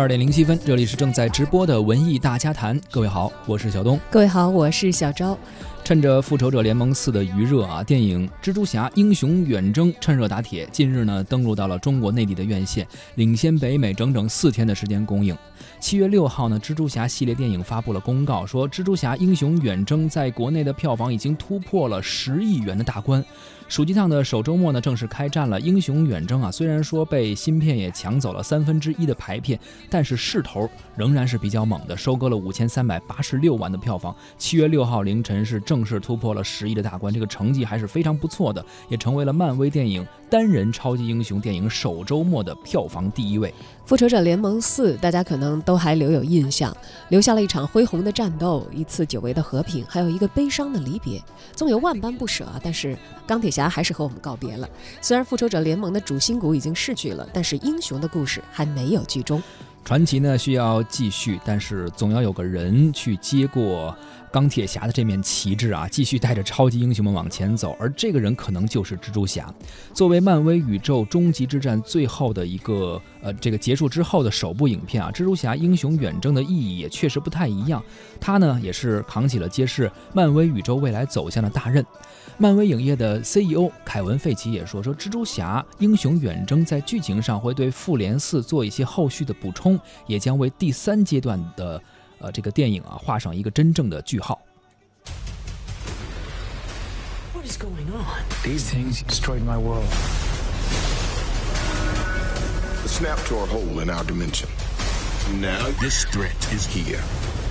二点零七分，这里是正在直播的文艺大家谈。各位好，我是小东。各位好，我是小昭。趁着《复仇者联盟四》的余热啊，电影《蜘蛛侠：英雄远征》趁热打铁，近日呢登陆到了中国内地的院线，领先北美整整四天的时间公映。七月六号呢，蜘蛛侠系列电影发布了公告，说《蜘蛛侠：英雄远征》在国内的票房已经突破了十亿元的大关。暑期档的首周末呢，正式开战了。《英雄远征》啊，虽然说被芯片也抢走了三分之一的排片，但是势头仍然是比较猛的，收割了五千三百八十六万的票房。七月六号凌晨是正式突破了十亿的大关，这个成绩还是非常不错的，也成为了漫威电影单人超级英雄电影首周末的票房第一位。复仇者联盟四，大家可能都还留有印象，留下了一场恢宏的战斗，一次久违的和平，还有一个悲伤的离别。纵有万般不舍，但是钢铁侠还是和我们告别了。虽然复仇者联盟的主心骨已经逝去了，但是英雄的故事还没有剧终。传奇呢需要继续，但是总要有个人去接过。钢铁侠的这面旗帜啊，继续带着超级英雄们往前走，而这个人可能就是蜘蛛侠。作为漫威宇宙终极之战最后的一个呃，这个结束之后的首部影片啊，蜘蛛侠英雄远征的意义也确实不太一样。他呢，也是扛起了揭示漫威宇宙未来走向的大任。漫威影业的 CEO 凯文费奇也说，说蜘蛛侠英雄远征在剧情上会对复联四做一些后续的补充，也将为第三阶段的。呃，这个电影啊，画上一个真正的句号。What is going on? These things destroyed my world. The snap tore a hole in our dimension. Now this threat is here.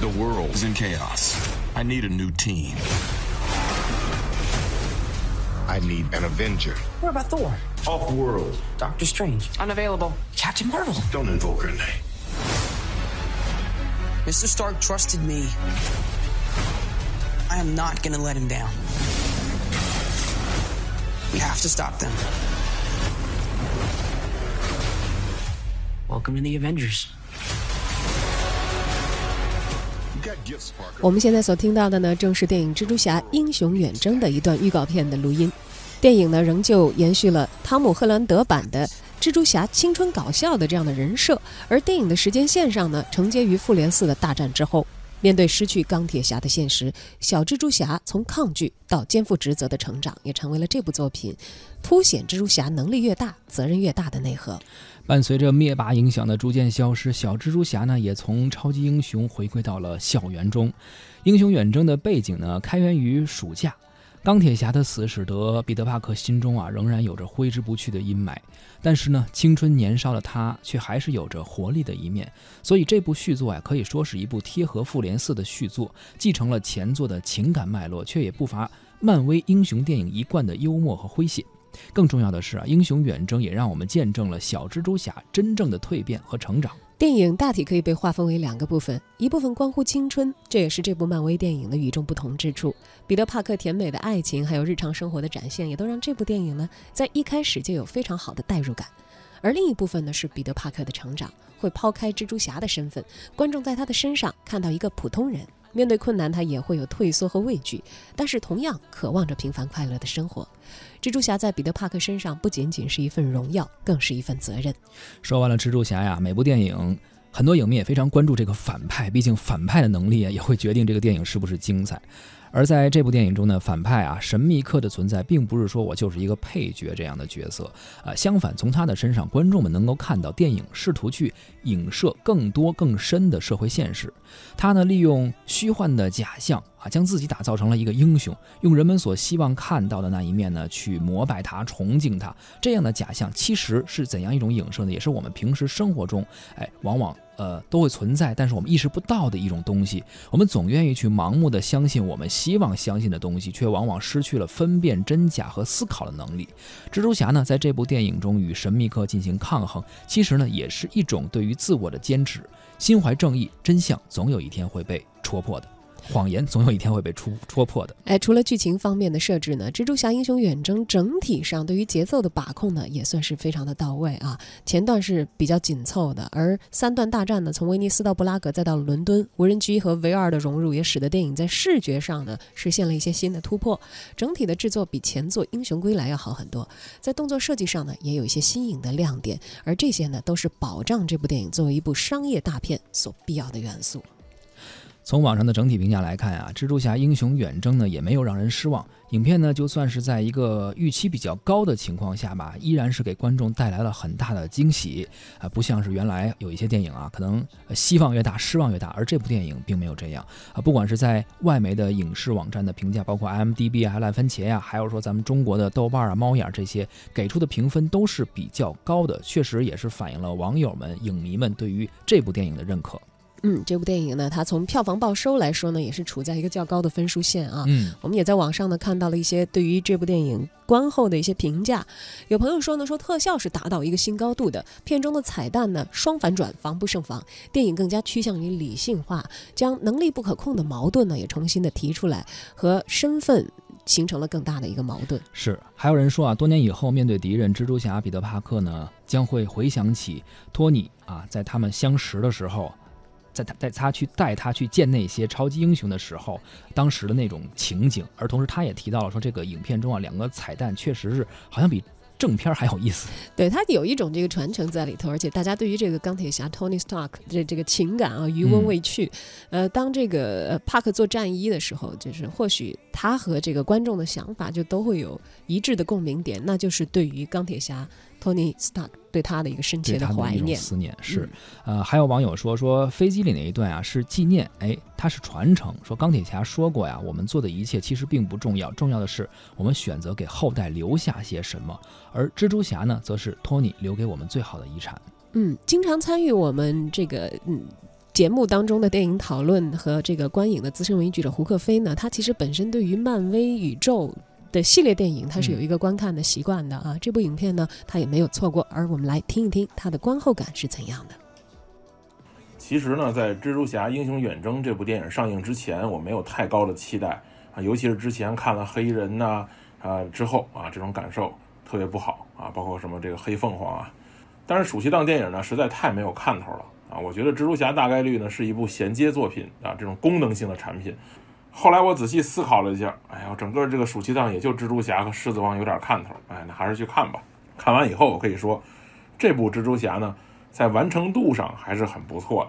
The world is in chaos. I need a new team. I need an Avenger. What about Thor? Off world. Doctor Strange. Unavailable. Captain Marvel. Don't invoke her name. Mr. Stark trusted me. I am not gonna let him down. We have to stop them. Welcome to the Avengers. 我们现在所听到的呢，正是电影《蜘蛛侠：英雄远征》的一段预告片的录音。电影呢，仍旧延续了汤姆·赫兰德版的。蜘蛛侠青春搞笑的这样的人设，而电影的时间线上呢，承接于复联四的大战之后，面对失去钢铁侠的现实，小蜘蛛侠从抗拒到肩负职责的成长，也成为了这部作品凸显蜘蛛侠能力越大，责任越大的内核。伴随着灭霸影响的逐渐消失，小蜘蛛侠呢，也从超级英雄回归到了校园中。英雄远征的背景呢，开源于暑假。钢铁侠的死使得彼得·帕克心中啊仍然有着挥之不去的阴霾，但是呢，青春年少的他却还是有着活力的一面。所以这部续作啊可以说是一部贴合复联四的续作，继承了前作的情感脉络，却也不乏漫威英雄电影一贯的幽默和诙谐。更重要的是啊，英雄远征也让我们见证了小蜘蛛侠真正的蜕变和成长。电影大体可以被划分为两个部分，一部分关乎青春，这也是这部漫威电影的与众不同之处。彼得·帕克甜美的爱情，还有日常生活的展现，也都让这部电影呢，在一开始就有非常好的代入感。而另一部分呢，是彼得·帕克的成长，会抛开蜘蛛侠的身份，观众在他的身上看到一个普通人。面对困难，他也会有退缩和畏惧，但是同样渴望着平凡快乐的生活。蜘蛛侠在彼得·帕克身上不仅仅是一份荣耀，更是一份责任。说完了蜘蛛侠呀，每部电影很多影迷也非常关注这个反派，毕竟反派的能力啊，也会决定这个电影是不是精彩。而在这部电影中呢，反派啊，神秘客的存在，并不是说我就是一个配角这样的角色啊，相反，从他的身上，观众们能够看到电影试图去影射更多更深的社会现实。他呢，利用虚幻的假象啊，将自己打造成了一个英雄，用人们所希望看到的那一面呢，去膜拜他、崇敬他。这样的假象其实是怎样一种影射呢？也是我们平时生活中，哎，往往。呃，都会存在，但是我们意识不到的一种东西。我们总愿意去盲目的相信我们希望相信的东西，却往往失去了分辨真假和思考的能力。蜘蛛侠呢，在这部电影中与神秘客进行抗衡，其实呢，也是一种对于自我的坚持。心怀正义，真相总有一天会被戳破的。谎言总有一天会被戳戳破的。哎，除了剧情方面的设置呢，《蜘蛛侠：英雄远征》整体上对于节奏的把控呢，也算是非常的到位啊。前段是比较紧凑的，而三段大战呢，从威尼斯到布拉格再到伦敦，无人机和 VR 的融入也使得电影在视觉上呢实现了一些新的突破。整体的制作比前作《英雄归来》要好很多，在动作设计上呢，也有一些新颖的亮点，而这些呢，都是保障这部电影作为一部商业大片所必要的元素。从网上的整体评价来看啊，《蜘蛛侠：英雄远征》呢也没有让人失望。影片呢就算是在一个预期比较高的情况下吧，依然是给观众带来了很大的惊喜啊，不像是原来有一些电影啊，可能希望越大失望越大，而这部电影并没有这样啊。不管是在外媒的影视网站的评价，包括 IMDB 啊、烂番茄呀，还有说咱们中国的豆瓣啊、猫眼这些给出的评分都是比较高的，确实也是反映了网友们、影迷们对于这部电影的认可。嗯，这部电影呢，它从票房报收来说呢，也是处在一个较高的分数线啊。嗯，我们也在网上呢看到了一些对于这部电影观后的一些评价。有朋友说呢，说特效是达到一个新高度的，片中的彩蛋呢双反转，防不胜防。电影更加趋向于理性化，将能力不可控的矛盾呢也重新的提出来，和身份形成了更大的一个矛盾。是，还有人说啊，多年以后面对敌人蜘蛛侠彼得帕克呢，将会回想起托尼啊，在他们相识的时候。在他带他去带他去见那些超级英雄的时候，当时的那种情景，而同时他也提到了说，这个影片中啊，两个彩蛋确实是好像比正片还有意思。对他有一种这个传承在里头，而且大家对于这个钢铁侠 Tony Stark 这这个情感啊余温未去。呃，当这个帕克做战衣的时候，就是或许他和这个观众的想法就都会有一致的共鸣点，那就是对于钢铁侠 Tony Stark。对他的一个深切的怀念、思念是，呃，还有网友说说飞机里那一段啊是纪念，哎，它是传承。说钢铁侠说过呀，我们做的一切其实并不重要，重要的是我们选择给后代留下些什么。而蜘蛛侠呢，则是托尼留给我们最好的遗产。嗯，经常参与我们这个嗯节目当中的电影讨论和这个观影的资深文艺记者胡克飞呢，他其实本身对于漫威宇宙。的系列电影，他是有一个观看的习惯的啊。这部影片呢，他也没有错过。而我们来听一听他的观后感是怎样的。其实呢，在《蜘蛛侠：英雄远征》这部电影上映之前，我没有太高的期待啊，尤其是之前看了黑衣人呐啊之后啊，这种感受特别不好啊，包括什么这个黑凤凰啊。但是暑期档电影呢，实在太没有看头了啊。我觉得蜘蛛侠大概率呢是一部衔接作品啊，这种功能性的产品。后来我仔细思考了一下，哎呀，整个这个暑期档也就蜘蛛侠和狮子王有点看头，哎，那还是去看吧。看完以后，我可以说，这部蜘蛛侠呢，在完成度上还是很不错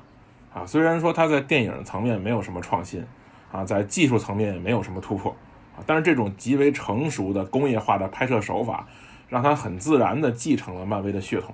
的，啊，虽然说它在电影层面没有什么创新，啊，在技术层面也没有什么突破，啊，但是这种极为成熟的工业化的拍摄手法，让它很自然地继承了漫威的血统。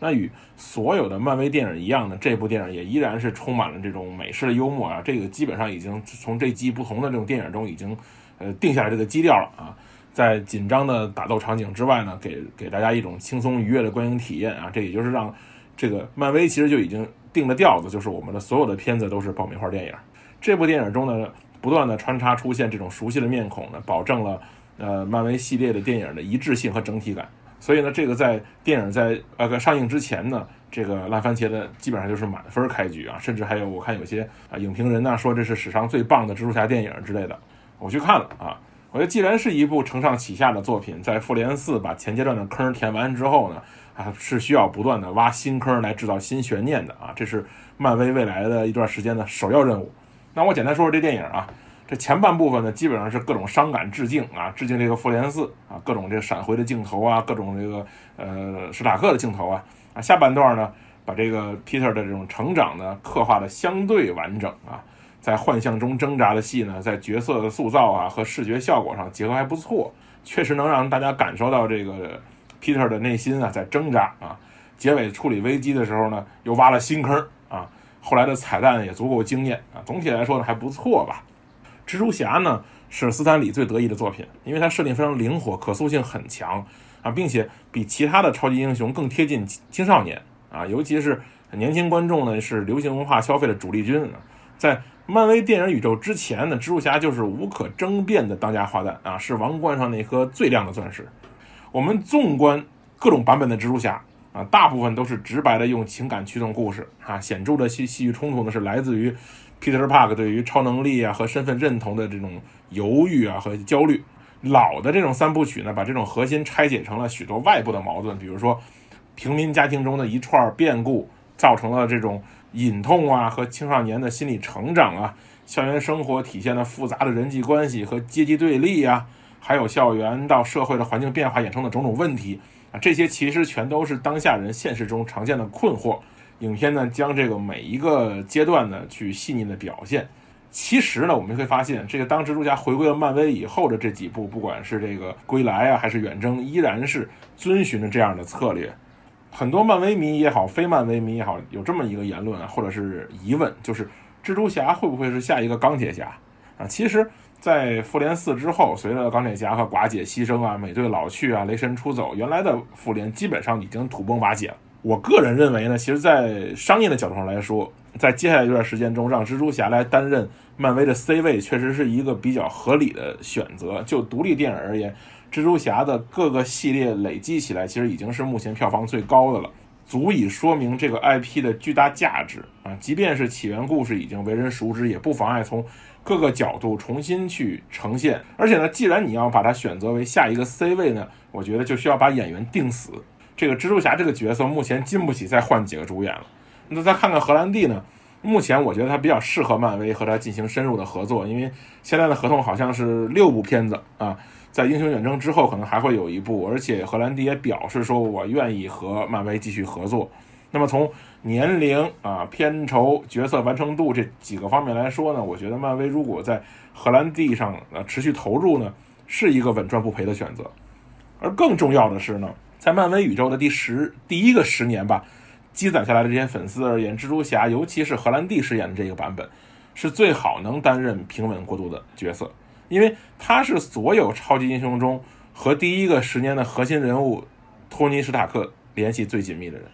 那与所有的漫威电影一样呢，这部电影也依然是充满了这种美式的幽默啊，这个基本上已经从这季不同的这种电影中已经，呃，定下来这个基调了啊。在紧张的打斗场景之外呢，给给大家一种轻松愉悦的观影体验啊。这也就是让这个漫威其实就已经定了调子，就是我们的所有的片子都是爆米花电影。这部电影中呢，不断的穿插出现这种熟悉的面孔呢，保证了呃漫威系列的电影的一致性和整体感。所以呢，这个在电影在呃在上映之前呢，这个烂番茄的基本上就是满分开局啊，甚至还有我看有些啊影评人呢说这是史上最棒的蜘蛛侠电影之类的，我去看了啊，我觉得既然是一部承上启下的作品，在复联四把前阶段的坑填完之后呢，啊是需要不断的挖新坑来制造新悬念的啊，这是漫威未来的一段时间的首要任务。那我简单说说这电影啊。这前半部分呢，基本上是各种伤感致敬啊，致敬这个复联四啊，各种这个闪回的镜头啊，各种这个呃史塔克的镜头啊啊。下半段呢，把这个 Peter 的这种成长呢刻画的相对完整啊，在幻象中挣扎的戏呢，在角色的塑造啊和视觉效果上结合还不错，确实能让大家感受到这个 Peter 的内心啊在挣扎啊。结尾处理危机的时候呢，又挖了新坑啊，后来的彩蛋也足够惊艳啊。总体来说呢，还不错吧。蜘蛛侠呢是斯坦李最得意的作品，因为它设定非常灵活，可塑性很强啊，并且比其他的超级英雄更贴近青少年啊，尤其是年轻观众呢是流行文化消费的主力军。在漫威电影宇宙之前呢，蜘蛛侠就是无可争辩的当家花旦啊，是王冠上那颗最亮的钻石。我们纵观各种版本的蜘蛛侠啊，大部分都是直白的用情感驱动故事啊，显著的戏戏剧冲突呢是来自于。Peter Park 对于超能力啊和身份认同的这种犹豫啊和焦虑。老的这种三部曲呢，把这种核心拆解成了许多外部的矛盾，比如说平民家庭中的一串变故，造成了这种隐痛啊和青少年的心理成长啊，校园生活体现了复杂的人际关系和阶级对立啊，还有校园到社会的环境变化衍生的种种问题啊，这些其实全都是当下人现实中常见的困惑。影片呢，将这个每一个阶段呢去细腻的表现。其实呢，我们会发现，这个当蜘蛛侠回归了漫威以后的这几部，不管是这个归来啊，还是远征，依然是遵循着这样的策略。很多漫威迷也好，非漫威迷也好，有这么一个言论，或者是疑问，就是蜘蛛侠会不会是下一个钢铁侠啊？其实，在复联四之后，随着钢铁侠和寡姐牺牲啊，美队老去啊，雷神出走，原来的复联基本上已经土崩瓦解了。我个人认为呢，其实，在商业的角度上来说，在接下来一段时间中，让蜘蛛侠来担任漫威的 C 位，确实是一个比较合理的选择。就独立电影而言，蜘蛛侠的各个系列累积起来，其实已经是目前票房最高的了，足以说明这个 IP 的巨大价值啊！即便是起源故事已经为人熟知，也不妨碍从各个角度重新去呈现。而且呢，既然你要把它选择为下一个 C 位呢，我觉得就需要把演员定死。这个蜘蛛侠这个角色目前经不起再换几个主演了。那再看看荷兰弟呢？目前我觉得他比较适合漫威和他进行深入的合作，因为现在的合同好像是六部片子啊，在英雄远征之后可能还会有一部，而且荷兰弟也表示说我愿意和漫威继续合作。那么从年龄啊、片酬、角色完成度这几个方面来说呢，我觉得漫威如果在荷兰弟上呃持续投入呢，是一个稳赚不赔的选择。而更重要的是呢。在漫威宇宙的第十第一个十年吧，积攒下来的这些粉丝而言，蜘蛛侠，尤其是荷兰弟饰演的这个版本，是最好能担任平稳过渡的角色，因为他是所有超级英雄中和第一个十年的核心人物托尼·史塔克联系最紧密的人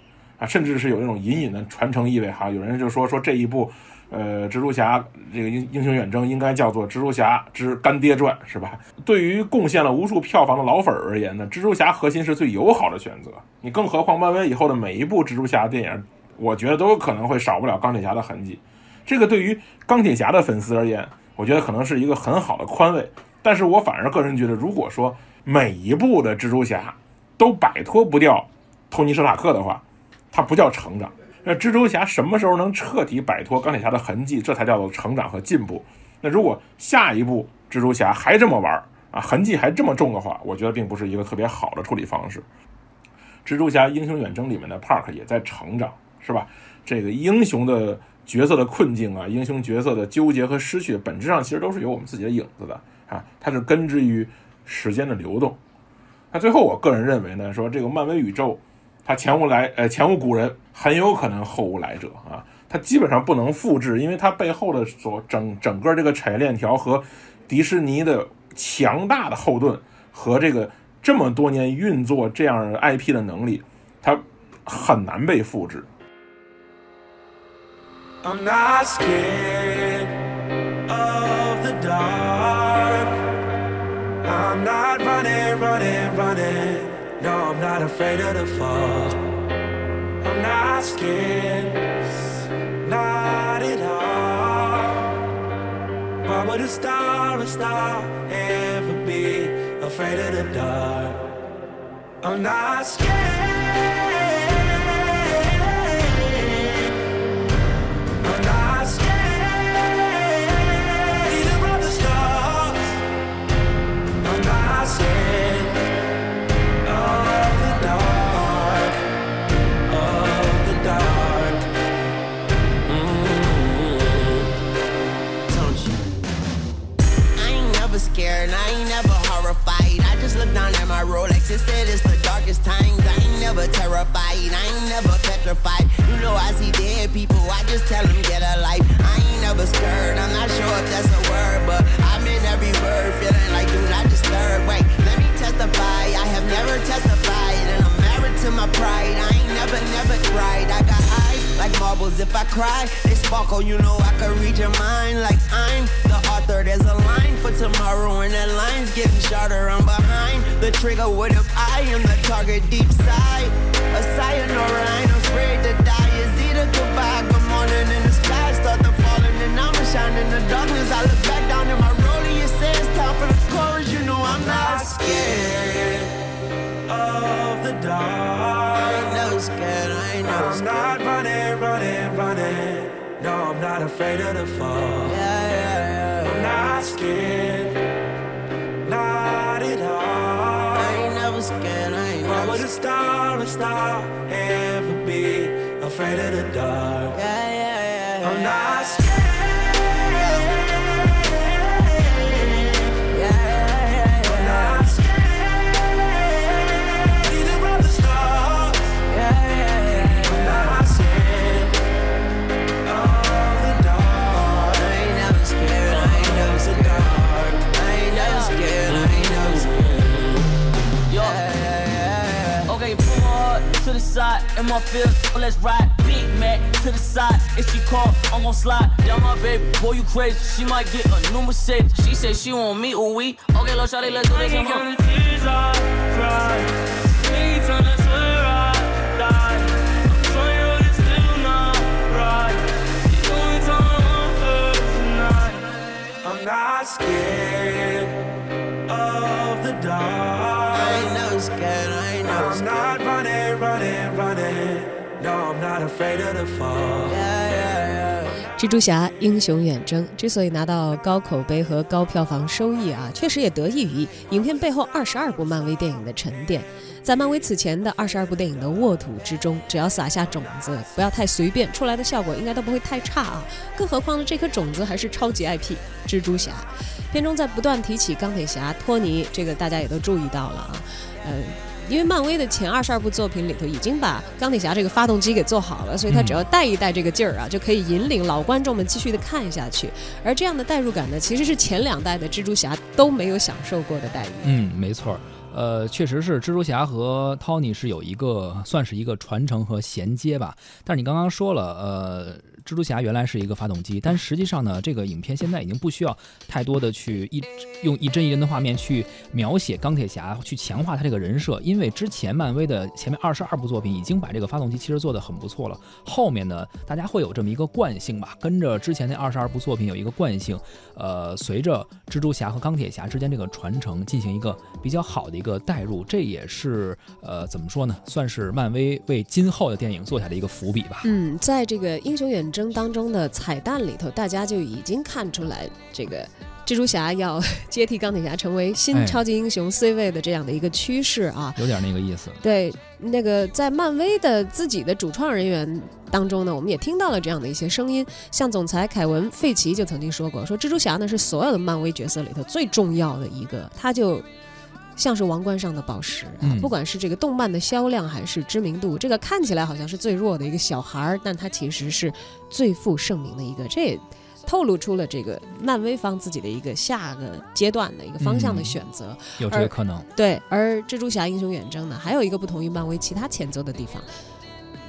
甚至是有那种隐隐的传承意味哈。有人就说说这一部。呃，蜘蛛侠这个英英雄远征应该叫做《蜘蛛侠之干爹传》，是吧？对于贡献了无数票房的老粉而言呢，蜘蛛侠核心是最友好的选择。你更何况漫威以后的每一部蜘蛛侠电影，我觉得都有可能会少不了钢铁侠的痕迹。这个对于钢铁侠的粉丝而言，我觉得可能是一个很好的宽慰。但是我反而个人觉得，如果说每一部的蜘蛛侠都摆脱不掉托尼·史塔克的话，它不叫成长。那蜘蛛侠什么时候能彻底摆脱钢铁侠的痕迹？这才叫做成长和进步。那如果下一步蜘蛛侠还这么玩儿啊，痕迹还这么重的话，我觉得并不是一个特别好的处理方式。蜘蛛侠英雄远征里面的 Park 也在成长，是吧？这个英雄的角色的困境啊，英雄角色的纠结和失去，本质上其实都是有我们自己的影子的啊，它是根植于时间的流动。那最后，我个人认为呢，说这个漫威宇宙。它前无来，呃，前无古人，很有可能后无来者啊！它基本上不能复制，因为它背后的所整整个这个产业链条和迪士尼的强大的后盾和这个这么多年运作这样 IP 的能力，它很难被复制。I'm not scared of the dark. I'm not running, running, running. No, I'm not afraid of the fall. I'm not scared, not at all. Why would a star, a star, ever be afraid of the dark? I'm not scared. Rolex said it's the darkest times. I ain't never terrified, I ain't never petrified. You know I see dead people, I just tell them get a life. I ain't never scared, I'm not sure if that's a word, but I'm in every word, feeling like do not disturb. Wait, let me testify, I have never testified, and I'm married to my pride. I ain't never, never cried. I got like marbles if I cry. They sparkle, you know I can read your mind like I'm the author. There's a line for tomorrow, and that line's getting shorter. I'm behind the trigger. What if I am the target deep side? A afraid of the fall. Boy, you crazy. She might get a new Mercedes. She say she want me, ooh we. Okay, little shawty, let's do this. Come on. I'm not scared of the dark. I ain't never scared. I ain't never I'm scared. not running, running, running. No, I'm not afraid of the fall. Yeah, yeah, yeah. 蜘蛛侠：英雄远征之所以拿到高口碑和高票房收益啊，确实也得益于影片背后二十二部漫威电影的沉淀。在漫威此前的二十二部电影的沃土之中，只要撒下种子，不要太随便，出来的效果应该都不会太差啊。更何况呢，这颗种子还是超级 IP 蜘蛛侠。片中在不断提起钢铁侠托尼，这个大家也都注意到了啊，呃。因为漫威的前二十二部作品里头已经把钢铁侠这个发动机给做好了，所以他只要带一带这个劲儿啊，就可以引领老观众们继续的看下去。而这样的代入感呢，其实是前两代的蜘蛛侠都没有享受过的待遇。嗯，没错。呃，确实是蜘蛛侠和 Tony 是有一个算是一个传承和衔接吧。但是你刚刚说了，呃，蜘蛛侠原来是一个发动机，但实际上呢，这个影片现在已经不需要太多的去一用一帧一帧的画面去描写钢铁侠，去强化他这个人设，因为之前漫威的前面二十二部作品已经把这个发动机其实做得很不错了。后面呢，大家会有这么一个惯性吧，跟着之前那二十二部作品有一个惯性，呃，随着蜘蛛侠和钢铁侠之间这个传承进行一个比较好的一个代入，这也是呃怎么说呢，算是漫威为今后的电影做下的一个伏笔吧。嗯，在这个英雄远征当中的彩蛋里头，大家就已经看出来这个。蜘蛛侠要 接替钢铁侠成为新哎超级英雄 C 位的这样的一个趋势啊，有点那个意思。对，那个在漫威的自己的主创人员当中呢，我们也听到了这样的一些声音。像总裁凯文·费奇就曾经说过，说蜘蛛侠呢是所有的漫威角色里头最重要的一个，他就。像是王冠上的宝石啊，嗯不管是这个动漫的销量还是知名度，这个看起来好像是最弱的一个小孩儿，但他其实是最负盛名的一个。这也透露出了这个漫威方自己的一个下个阶段的一个方向的嗯选择。有这个可能。对，而蜘蛛侠英雄远征呢，还有一个不同于漫威其他前作的地方。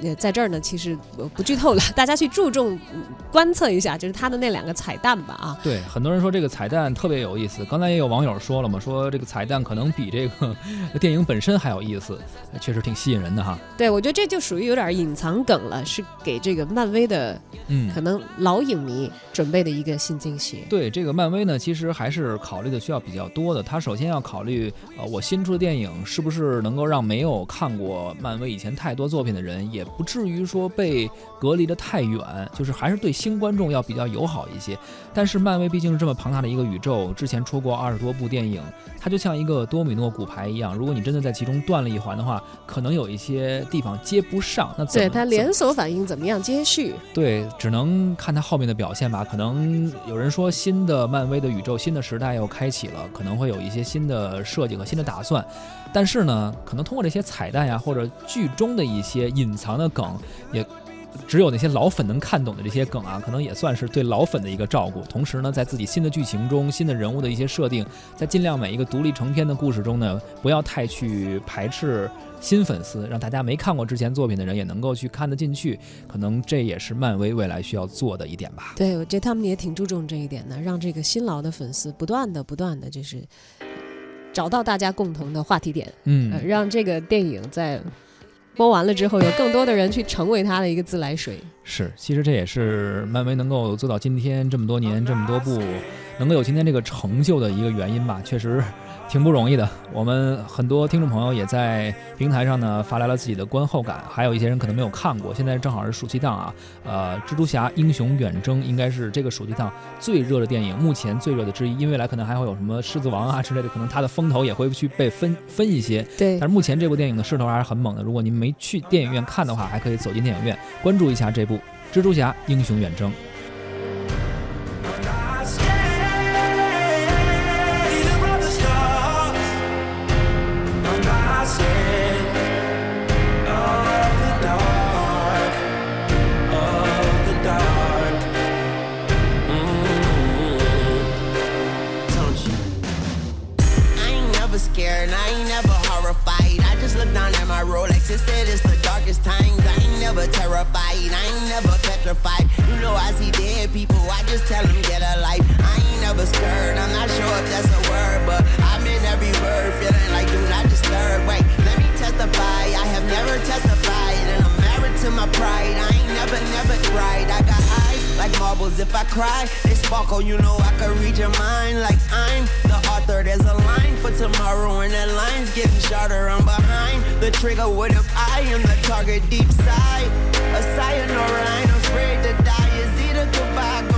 呃，在这儿呢，其实我不剧透了，大家去注重嗯观测一下，就是它的那两个彩蛋吧啊。对，很多人说这个彩蛋特别有意思。刚才也有网友说了嘛，说这个彩蛋可能比这个 电影本身还有意思，确实挺吸引人的哈。对，我觉得这就属于有点隐藏梗了，是给这个漫威的嗯，可能老影迷准备的一个新惊喜。对这个漫威呢，其实还是考虑的需要比较多的。他首先要考虑，呃，我新出的电影是不是能够让没有看过漫威以前太多作品的人，也不至于说被隔离的太远，就是还是对新观众要比较友好一些。但是漫威毕竟是这么庞大的一个宇宙，之前出过二十多部电影，它就像一个多米诺骨牌一样，如果你真的在其中断了一环的话，可能有一些地方接不上。那怎么对它连锁反应怎么样接续？对，只能看它后面的表现吧。可能有人说新的漫威的宇宙、新的时代又开启了，可能会有一些新的设计和新的打算。但是呢，可能通过这些彩蛋呀，或者剧中的一些隐藏的梗，也只有那些老粉能看懂的这些梗啊，可能也算是对老粉的一个照顾。同时呢，在自己新的剧情中、新的人物的一些设定，在尽量每一个独立成篇的故事中呢，不要太去排斥新粉丝，让大家没看过之前作品的人也能够去看得进去。可能这也是漫威未来需要做的一点吧。对，我觉得他们也挺注重这一点的，让这个新老的粉丝不断的、不断的，就是找到大家共同的话题点，呃，嗯，让这个电影在播完了之后，有更多的人去成为他的一个自来水。是，其实这也是漫威能够做到今天这么多年这么多部，能够有今天这个成就的一个原因吧。确实。挺不容易的，我们很多听众朋友也在平台上呢发来了自己的观后感，还有一些人可能没有看过。现在正好是暑期档啊，呃，蜘蛛侠英雄远征应该是这个暑期档最热的电影，目前最热的之一。因为来可能还会有什么狮子王啊之类的，可能它的风头也会去被分分一些。对。但是目前这部电影的势头还是很猛的。如果您没去电影院看的话，还可以走进电影院关注一下这部蜘蛛侠英雄远征。Marbles if I cry. They sparkle, oh, you know I can read your mind like I'm the author. There's a line for tomorrow, and that line's getting shorter. I'm behind the trigger. What if I am the target deep side? A sayonara, I ain't afraid to die. Is either goodbye.